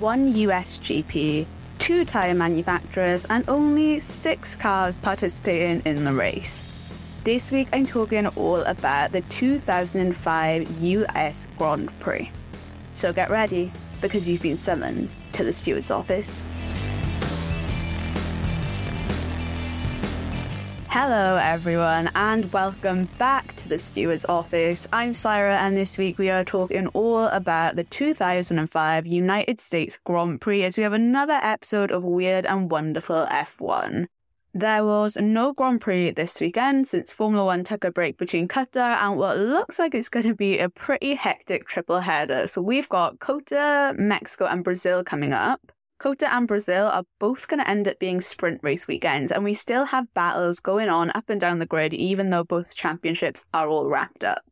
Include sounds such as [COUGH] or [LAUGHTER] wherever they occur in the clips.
one US GP, two tyre manufacturers, and only six cars participating in the race. This week I'm talking all about the 2005 US Grand Prix. So get ready, because you've been summoned to the steward's office. Hello, everyone, and welcome back to the Steward's Office. I'm Syra, and this week we are talking all about the 2005 United States Grand Prix as we have another episode of Weird and Wonderful F1. There was no Grand Prix this weekend since Formula One took a break between Qatar and what looks like it's going to be a pretty hectic triple header. So we've got COTA, Mexico, and Brazil coming up. COTA and Brazil are both going to end up being sprint race weekends, and we still have battles going on up and down the grid, even though both championships are all wrapped up.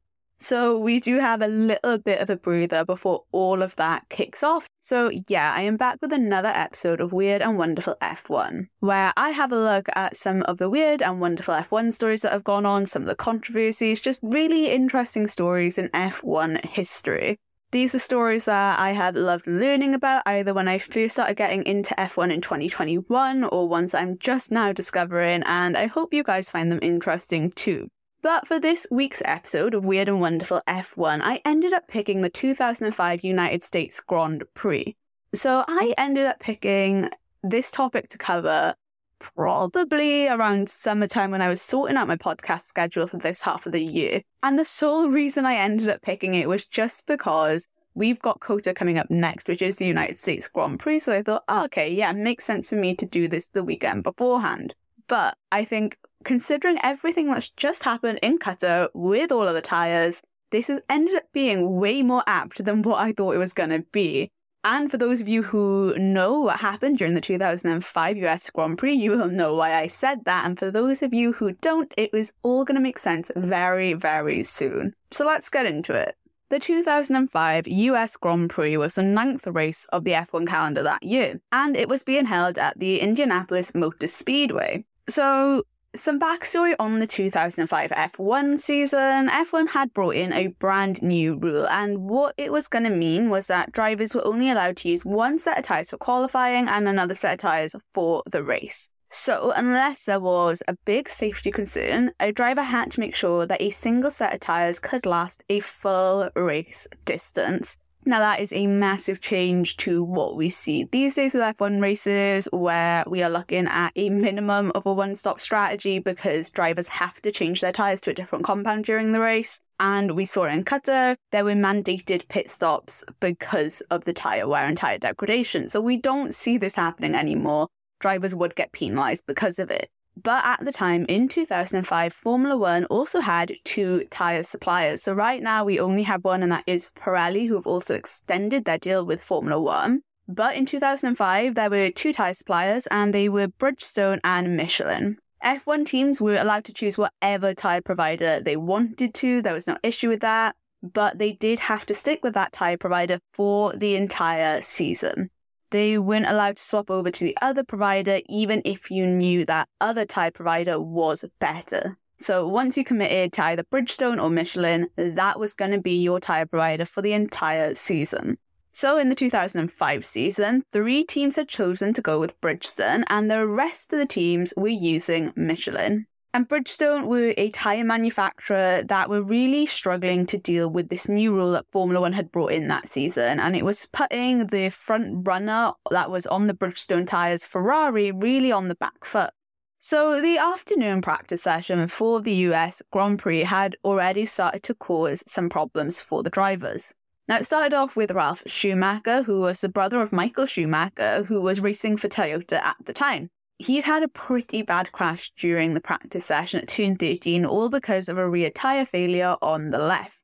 So we do have a little bit of a breather before all of that kicks off. So yeah, I am back with another episode of Weird and Wonderful F1, where I have a look at some of the weird and wonderful F1 stories that have gone on, some of the controversies, just really interesting stories in F1 history. These are stories that I have loved learning about either when I first started getting into F1 in 2021 or ones I'm just now discovering, and I hope you guys find them interesting too. But for this week's episode of Weird and Wonderful F1, I ended up picking the 2005 United States Grand Prix. So I ended up picking this topic to cover probably around summertime when I was sorting out my podcast schedule for this half of the year. And the sole reason I ended up picking it was just because we've got COTA coming up next, which is the United States Grand Prix. So I thought, oh, okay, yeah, makes sense for me to do this the weekend beforehand. But I think considering everything that's just happened in Qatar with all of the tyres, this has ended up being way more apt than what I thought it was going to be. And for those of you who know what happened during the 2005 US Grand Prix, you will know why I said that. And for those of you who don't, it was all going to make sense very, very soon. So let's get into it. The 2005 US Grand Prix was the ninth race of the F1 calendar that year, and it was being held at the Indianapolis Motor Speedway. So, some backstory on the 2005 F1 season F1 had brought in a brand new rule, and what it was going to mean was that drivers were only allowed to use one set of tyres for qualifying and another set of tyres for the race. So, unless there was a big safety concern, a driver had to make sure that a single set of tyres could last a full race distance. Now, that is a massive change to what we see these days with F1 races, where we are looking at a minimum of a one stop strategy because drivers have to change their tyres to a different compound during the race. And we saw in Qatar, there were mandated pit stops because of the tyre wear and tyre degradation. So we don't see this happening anymore. Drivers would get penalised because of it. But at the time, in 2005, Formula One also had two tyre suppliers. So right now, we only have one, and that is Pirelli, who have also extended their deal with Formula One. But in 2005, there were two tyre suppliers, and they were Bridgestone and Michelin. F1 teams were allowed to choose whatever tyre provider they wanted to, there was no issue with that, but they did have to stick with that tyre provider for the entire season they weren't allowed to swap over to the other provider, even if you knew that other tyre provider was better. So once you committed to either Bridgestone or Michelin, that was going to be your tyre provider for the entire season. So in the 2005 season, three teams had chosen to go with Bridgestone, and the rest of the teams were using Michelin. And Bridgestone were a tyre manufacturer that were really struggling to deal with this new rule that Formula One had brought in that season. And it was putting the front runner that was on the Bridgestone tyres, Ferrari, really on the back foot. So the afternoon practice session for the US Grand Prix had already started to cause some problems for the drivers. Now, it started off with Ralf Schumacher, who was the brother of Michael Schumacher, who was racing for Toyota at the time he'd had a pretty bad crash during the practice session at turn 13, all because of a rear tyre failure on the left.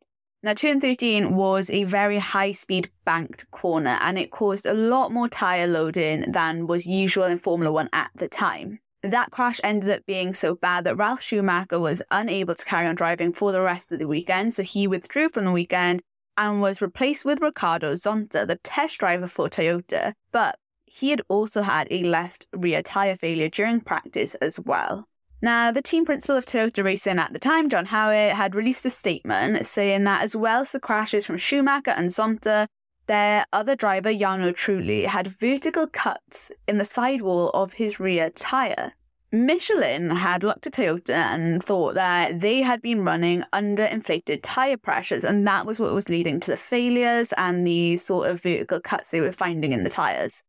Now, turn 13 was a very high speed banked corner and it caused a lot more tyre loading than was usual in Formula One at the time. That crash ended up being so bad that Ralf Schumacher was unable to carry on driving for the rest of the weekend, so he withdrew from the weekend and was replaced with Ricardo Zonta, the test driver for Toyota. But he had also had a left rear tyre failure during practice as well. Now, the team principal of Toyota Racing at the time, John Howett, had released a statement saying that as well as the crashes from Schumacher and Zonta, their other driver, Jarno Trulli, had vertical cuts in the sidewall of his rear tyre. Michelin had looked at Toyota and thought that they had been running under inflated tyre pressures, and that was what was leading to the failures and the sort of vertical cuts they were finding in the tyres.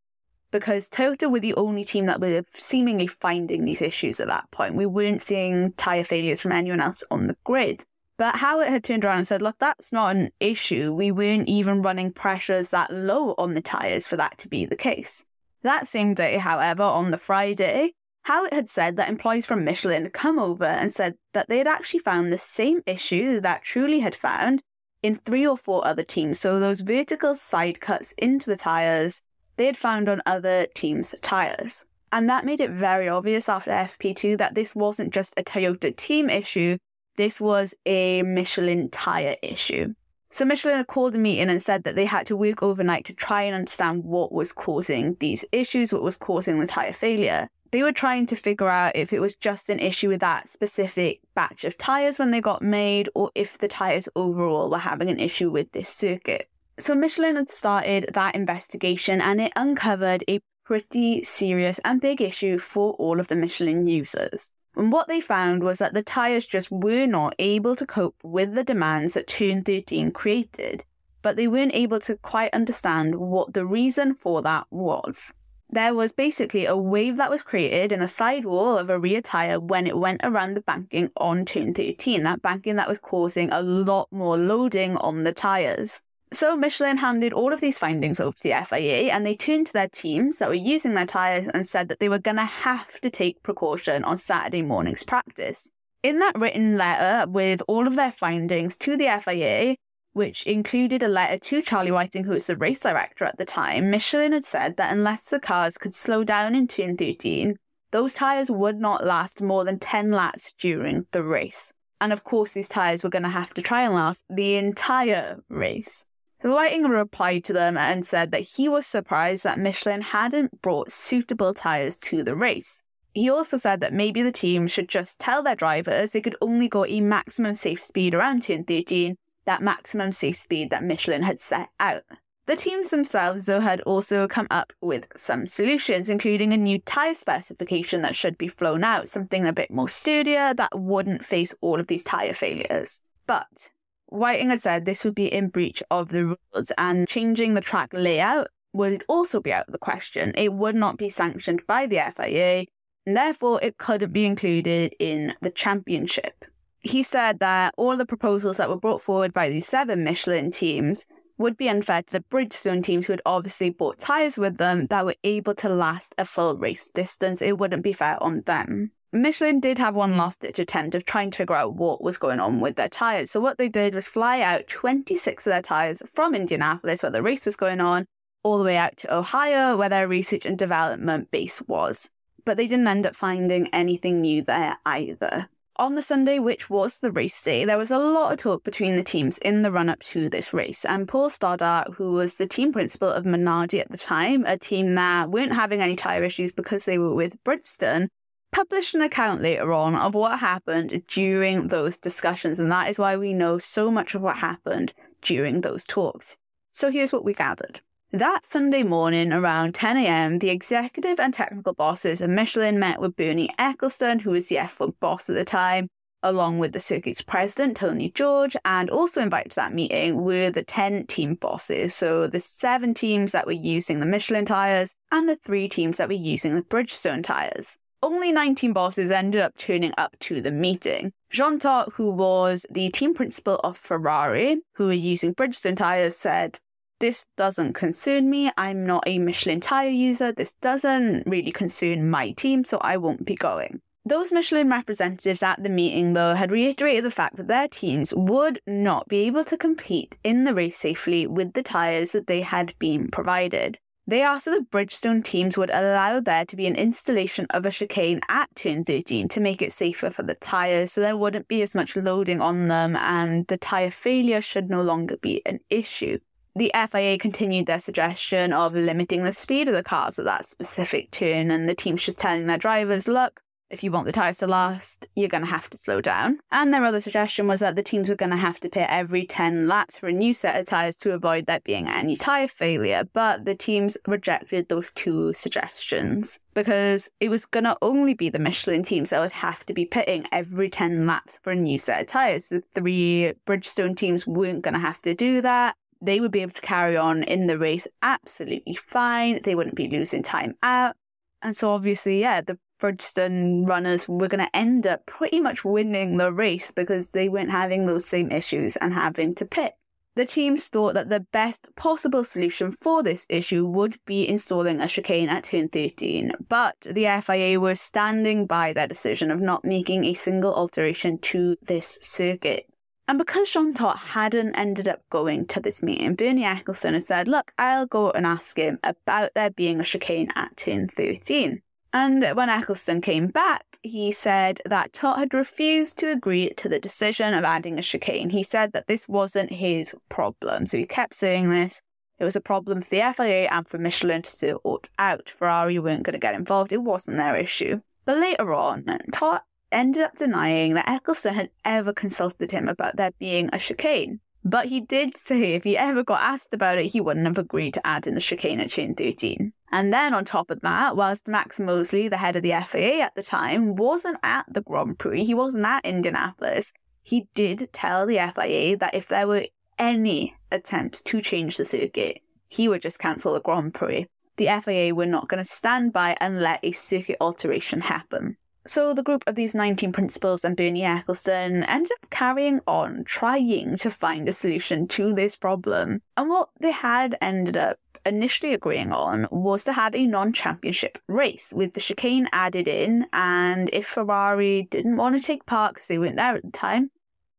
Because Toyota were the only team that were seemingly finding these issues at that point. We weren't seeing tyre failures from anyone else on the grid. But Howett had turned around and said, Look, that's not an issue. We weren't even running pressures that low on the tyres for that to be the case. That same day, however, on the Friday, Howett had said that employees from Michelin had come over and said that they had actually found the same issue that Trulli had found in three or four other teams. So those vertical side cuts into the tyres they had found on other teams' tyres. And that made it very obvious after FP2 that this wasn't just a Toyota team issue, this was a Michelin tyre issue. So Michelin called a meeting and said that they had to work overnight to try and understand what was causing these issues, what was causing the tyre failure they were trying to figure out if it was just an issue with that specific batch of tyres when they got made, or if the tyres overall were having an issue with this circuit. So Michelin had started that investigation and it uncovered a pretty serious and big issue for all of the Michelin users. And what they found was that the tyres just were not able to cope with the demands that Turn 13 created, but they weren't able to quite understand what the reason for that was there was basically a wave that was created in the sidewall of a rear tyre when it went around the banking on turn 13, that banking that was causing a lot more loading on the tyres. So Michelin handed all of these findings over to the FIA and they turned to their teams that were using their tyres and said that they were going to have to take precaution on Saturday morning's practice. In that written letter with all of their findings to the FIA, which included a letter to Charlie Whiting, who was the race director at the time, Michelin had said that unless the cars could slow down in turn 13, those tyres would not last more than 10 laps during the race. And of course, these tyres were going to have to try and last the entire race. So Whiting replied to them and said that he was surprised that Michelin hadn't brought suitable tyres to the race. He also said that maybe the team should just tell their drivers they could only go a maximum safe speed around turn 13 that maximum safe speed that Michelin had set out. The teams themselves, though, had also come up with some solutions, including a new tyre specification that should be flown out, something a bit more sturdier that wouldn't face all of these tyre failures. But Whiting had said this would be in breach of the rules, and changing the track layout would also be out of the question. It would not be sanctioned by the FIA, and therefore it couldn't be included in the championship he said that all the proposals that were brought forward by these seven Michelin teams would be unfair to the Bridgestone teams who had obviously bought tyres with them that were able to last a full race distance. It wouldn't be fair on them. Michelin did have one last ditch attempt of trying to figure out what was going on with their tyres. So, what they did was fly out 26 of their tyres from Indianapolis, where the race was going on, all the way out to Ohio, where their research and development base was. But they didn't end up finding anything new there either. On the Sunday, which was the race day, there was a lot of talk between the teams in the run up to this race. And Paul Stoddart, who was the team principal of Minardi at the time, a team that weren't having any tyre issues because they were with Bridgestone, published an account later on of what happened during those discussions. And that is why we know so much of what happened during those talks. So here's what we gathered. That Sunday morning around 10 a.m., the executive and technical bosses of Michelin met with Bernie Ecclestone, who was the F1 boss at the time, along with the circuit's president, Tony George, and also invited to that meeting were the 10 team bosses. So the seven teams that were using the Michelin tyres and the three teams that were using the Bridgestone tyres. Only 19 bosses ended up turning up to the meeting. Jean Todt, who was the team principal of Ferrari, who were using Bridgestone tyres, said, this doesn't concern me. I'm not a Michelin tyre user. This doesn't really concern my team, so I won't be going. Those Michelin representatives at the meeting, though, had reiterated the fact that their teams would not be able to compete in the race safely with the tyres that they had been provided. They asked that the Bridgestone teams would allow there to be an installation of a chicane at turn 13 to make it safer for the tyres so there wouldn't be as much loading on them and the tyre failure should no longer be an issue. The FIA continued their suggestion of limiting the speed of the cars at that specific turn, and the team's just telling their drivers, look, if you want the tyres to last, you're going to have to slow down. And their other suggestion was that the teams were going to have to pit every 10 laps for a new set of tyres to avoid there being any tyre failure. But the teams rejected those two suggestions because it was going to only be the Michelin teams that would have to be pitting every 10 laps for a new set of tyres. The three Bridgestone teams weren't going to have to do that they would be able to carry on in the race absolutely fine. They wouldn't be losing time out. And so obviously, yeah, the Bridgestone runners were going to end up pretty much winning the race because they weren't having those same issues and having to pit. The teams thought that the best possible solution for this issue would be installing a chicane at turn 13, but the FIA were standing by their decision of not making a single alteration to this circuit. And because Jean Todt hadn't ended up going to this meeting, Bernie Ecclestone had said, Look, I'll go and ask him about there being a chicane at turn 13. And when Ecclestone came back, he said that Todt had refused to agree to the decision of adding a chicane. He said that this wasn't his problem. So he kept saying this. It was a problem for the FIA and for Michelin to sort out. Ferrari weren't going to get involved. It wasn't their issue. But later on, Todt ended up denying that Ecclestone had ever consulted him about there being a chicane. But he did say if he ever got asked about it, he wouldn't have agreed to add in the chicane at chain 13. And then on top of that, whilst Max Mosley, the head of the FIA at the time, wasn't at the Grand Prix, he wasn't at Indianapolis, he did tell the FIA that if there were any attempts to change the circuit, he would just cancel the Grand Prix. The FIA were not going to stand by and let a circuit alteration happen. So the group of these 19 principals and Bernie Ecclestone ended up carrying on trying to find a solution to this problem. And what they had ended up initially agreeing on was to have a non-championship race with the chicane added in and if Ferrari didn't want to take part because they weren't there at the time,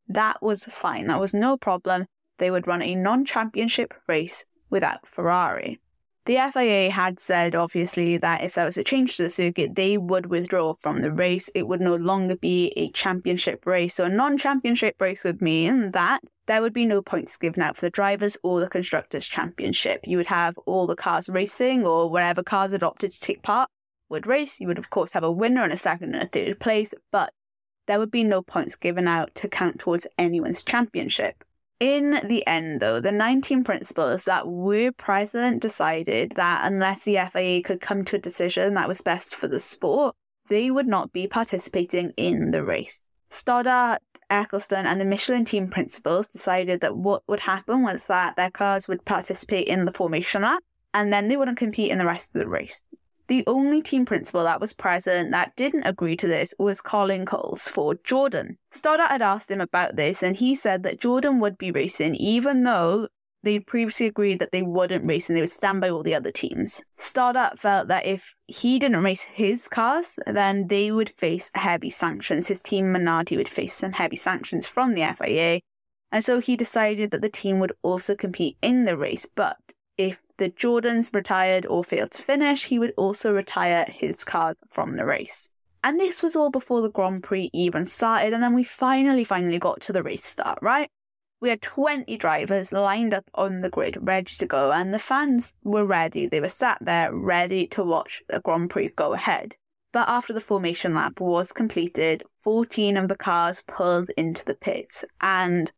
that was fine. That was no problem. They would run a non-championship race without Ferrari. The FIA had said, obviously, that if there was a change to the circuit, they would withdraw from the race. It would no longer be a championship race. So, a non championship race would mean that there would be no points given out for the drivers or the constructors' championship. You would have all the cars racing, or whatever cars adopted to take part would race. You would, of course, have a winner and a second and a third place, but there would be no points given out to count towards anyone's championship. In the end, though, the 19 principals that were present decided that unless the FIA could come to a decision that was best for the sport, they would not be participating in the race. Stoddart, Ecclestone, and the Michelin team principals decided that what would happen was that their cars would participate in the formation lap and then they wouldn't compete in the rest of the race. The only team principal that was present that didn't agree to this was Colin Kolles for Jordan. Stoddart had asked him about this, and he said that Jordan would be racing, even though they'd previously agreed that they wouldn't race and they would stand by all the other teams. Stoddart felt that if he didn't race his cars, then they would face heavy sanctions. His team Minardi would face some heavy sanctions from the FIA. And so he decided that the team would also compete in the race, but if the Jordans retired or failed to finish, he would also retire his cars from the race. And this was all before the Grand Prix even started, and then we finally, finally got to the race start, right? We had 20 drivers lined up on the grid, ready to go, and the fans were ready. They were sat there, ready to watch the Grand Prix go ahead. But after the formation lap was completed, 14 of the cars pulled into the pits, and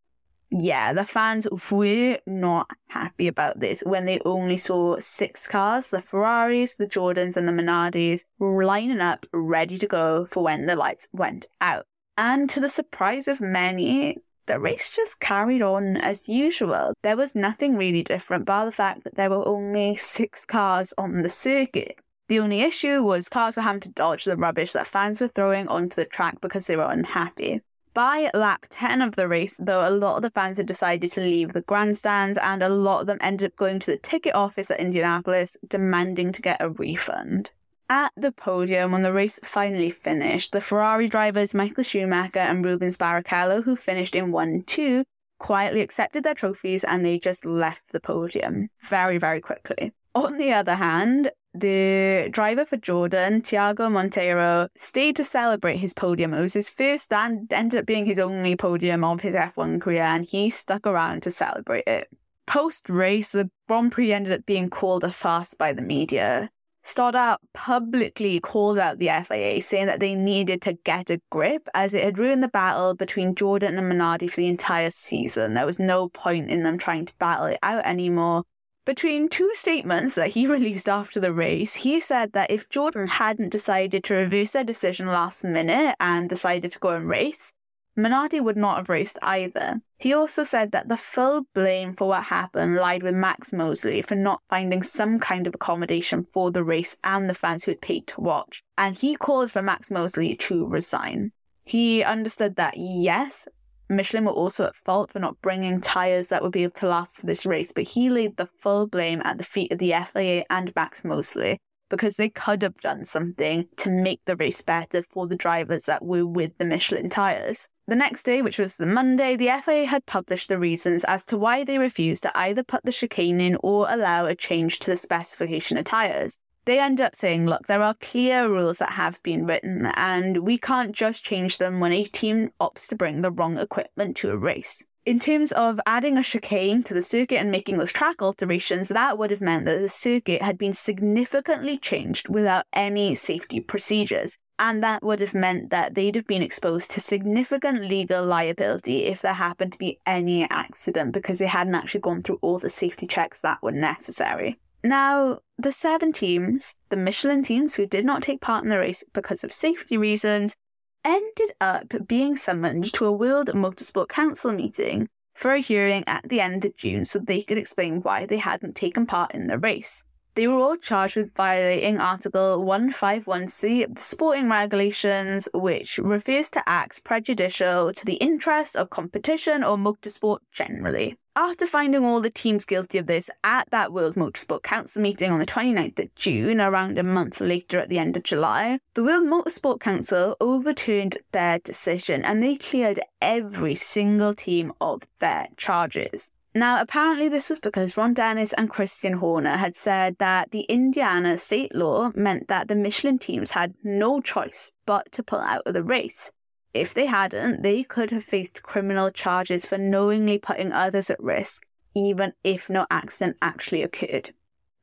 yeah, the fans were not happy about this when they only saw six cars the Ferraris, the Jordans, and the Minardis lining up ready to go for when the lights went out. And to the surprise of many, the race just carried on as usual. There was nothing really different bar the fact that there were only six cars on the circuit. The only issue was cars were having to dodge the rubbish that fans were throwing onto the track because they were unhappy. By lap 10 of the race, though, a lot of the fans had decided to leave the grandstands, and a lot of them ended up going to the ticket office at Indianapolis demanding to get a refund. At the podium, when the race finally finished, the Ferrari drivers Michael Schumacher and Rubens Barrichello, who finished in 1 2, quietly accepted their trophies and they just left the podium very, very quickly. On the other hand, the driver for Jordan, Tiago Monteiro, stayed to celebrate his podium. It was his first and ended up being his only podium of his F1 career, and he stuck around to celebrate it. Post race, the Grand Prix ended up being called a farce by the media. Stoddart publicly called out the FIA, saying that they needed to get a grip as it had ruined the battle between Jordan and Minardi for the entire season. There was no point in them trying to battle it out anymore. Between two statements that he [LAUGHS] released after the race, he said that if Jordan hadn't decided to reverse their decision last minute and decided to go and race, Minardi would not have raced either. He also said that the full blame for what happened lied with Max Mosley for not finding some kind of accommodation for the race and the fans who had paid to watch, and he called for Max Mosley to resign. He understood that, yes, Michelin were also at fault for not bringing tyres that would be able to last for this race, but he laid the full blame at the feet of the FIA and Max Mosley because they could have done something to make the race better for the drivers that were with the Michelin tyres. The next day, which was the Monday, the FIA had published the reasons as to why they refused to either put the chicane in or allow a change to the specification of tyres. They end up saying, look, there are clear rules that have been written, and we can't just change them when a team opts to bring the wrong equipment to a race in terms of adding a chicane to the circuit and making those track alterations, that would have meant that the circuit had been significantly changed without any safety procedures. And that would have meant that they'd have been exposed to significant legal liability if there happened to be any accident because they hadn't actually gone through all the safety checks that were necessary. Now, the seven teams, the Michelin teams who did not take part in the race because of safety reasons, ended up being summoned to a World Motorsport Council meeting for a hearing at the end of June so they could explain why they hadn't taken part in the race. They were all charged with violating Article 151C of the sporting regulations, which refers to acts prejudicial to the interest of competition or motorsport generally. After finding all the teams guilty of this at that World Motorsport Council meeting on the 29th of June, around a month later at the end of July, the World Motorsport Council overturned their decision and they cleared every single team of their charges. Now, apparently, this was because Ron Dennis and Christian Horner had said that the Indiana state law meant that the Michelin teams had no choice but to pull out of the race. If they hadn't, they could have faced criminal charges for knowingly putting others at risk, even if no accident actually occurred.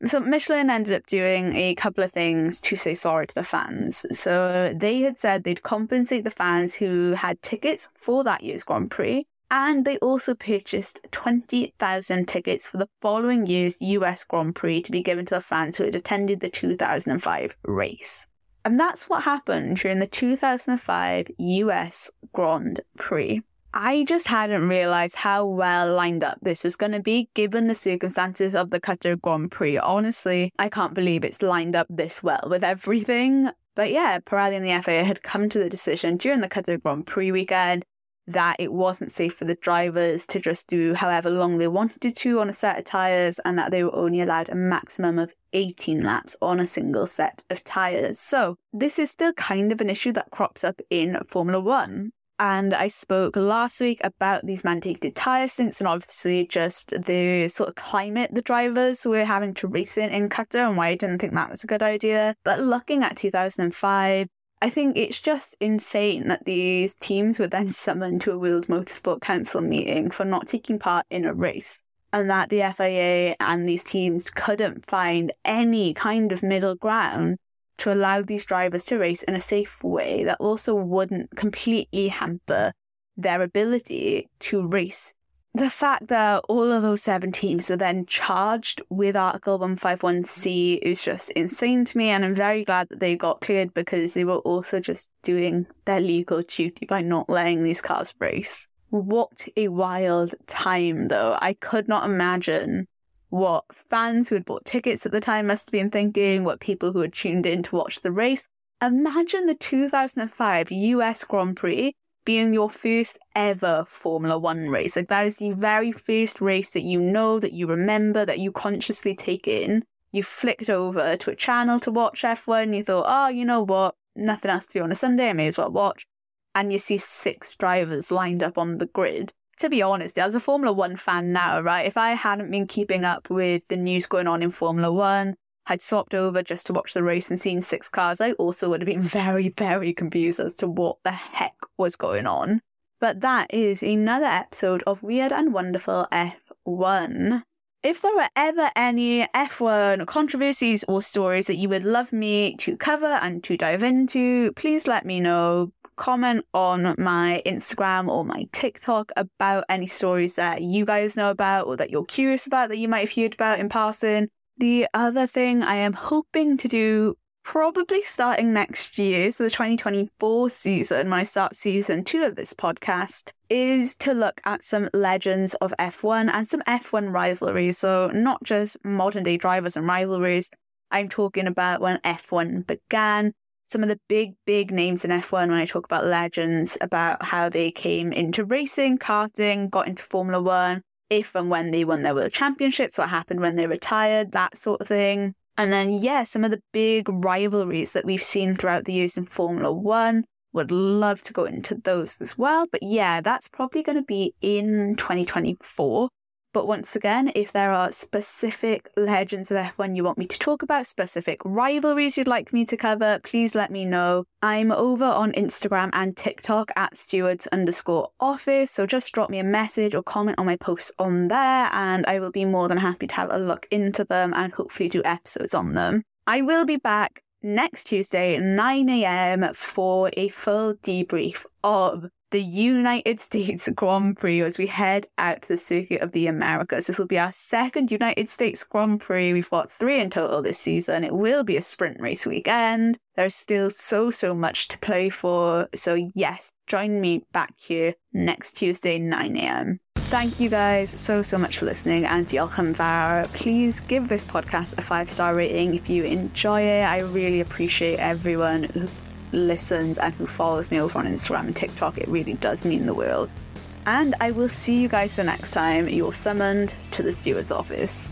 So Michelin ended up doing a couple of things to say sorry to the fans. So they had said they'd compensate the fans who had tickets for that year's Grand Prix and they also purchased 20,000 tickets for the following year's US Grand Prix to be given to the fans who had attended the 2005 race. And that's what happened during the 2005 US Grand Prix. I just hadn't realised how well lined up this was going to be given the circumstances of the Qatar Grand Prix. Honestly, I can't believe it's lined up this well with everything. But yeah, Pirelli and the FIA had come to the decision during the Qatar Grand Prix weekend that it wasn't safe for the drivers to just do however long they wanted to on a set of tyres and that they were only allowed a maximum of 18 laps on a single set of tyres. So, this is still kind of an issue that crops up in Formula One. And I spoke last week about these mandated tyre stints and obviously just the sort of climate the drivers were having to race in in Qatar and why I didn't think that was a good idea. But looking at 2005, I think it's just insane that these teams were then [LAUGHS] summoned to a World Motorsport Council meeting for not taking part in a race, and that the FIA and these teams couldn't find any kind of middle ground to allow these drivers to race in a safe way that also wouldn't completely hamper their ability to race the fact that all of those seven teams were then charged with Article 151C is just insane to me, and I'm very glad that they got cleared because they were also just doing their legal duty by not letting these cars race. What a wild time, though. I could not imagine what fans who had bought tickets at the time must have been thinking, what people who had tuned in to watch the race. Imagine the 2005 US Grand Prix being your first ever Formula One race. Like that is the very first race that you know, that you remember, that you consciously take in. You flicked over to a channel to watch F1. You thought, oh, you know what? Nothing else to do on a Sunday. I may as well watch. And you see six drivers lined up on the grid. To be honest, as a Formula One fan now, right, if I hadn't been keeping up with the news going on in Formula One, had swapped over just to watch the race and seen six cars, I also would have been [LAUGHS] very, very confused as to what the heck was going on. But that is another episode of Weird and Wonderful F1. If there are ever any F1 controversies or stories that you would love me to cover and to dive into, please let me know. Comment on my Instagram or my TikTok about any stories that you guys know about or that you're curious about that you might have heard about in passing. The other thing I am hoping to do probably starting next year, so the 2024 season, when I start season two of this podcast, is to look at some legends of F1 and some F1 rivalries. So, not just modern day drivers and rivalries. I'm talking about when F1 began, some of the big, big names in F1 when I talk about legends, about how they came into racing, karting, got into Formula One, if and when they won their world championships, what happened when they retired, that sort of thing. And then, yeah, some of the big rivalries that we've seen throughout the years in Formula One. Would love to go into those as well. But yeah, that's probably going to be in 2024. But once again, if there are specific legends of F1 you want me to talk about, specific rivalries you'd like me to cover, please let me know. I'm over on Instagram and TikTok at stewards underscore office. So just drop me a message or comment on my posts on there, and I will be more than happy to have a look into them and hopefully do episodes on them. I will be back next Tuesday, 9 a.m., for a full debrief of the United States [LAUGHS] Grand Prix as we head out to the circuit of the Americas. This will be our second United States Grand Prix. We've got three in total this season. It will be a sprint race weekend. There's still so, so much to play for. So, yes, join me back here next Tuesday, 9 a.m. Thank you guys so, so much for listening and diolch yn. Please give this podcast a five star rating if you enjoy it. I really appreciate everyone who listens and who follows me over on Instagram and TikTok. It really does mean the world. And I will see you guys the next time you're summoned to the steward's office.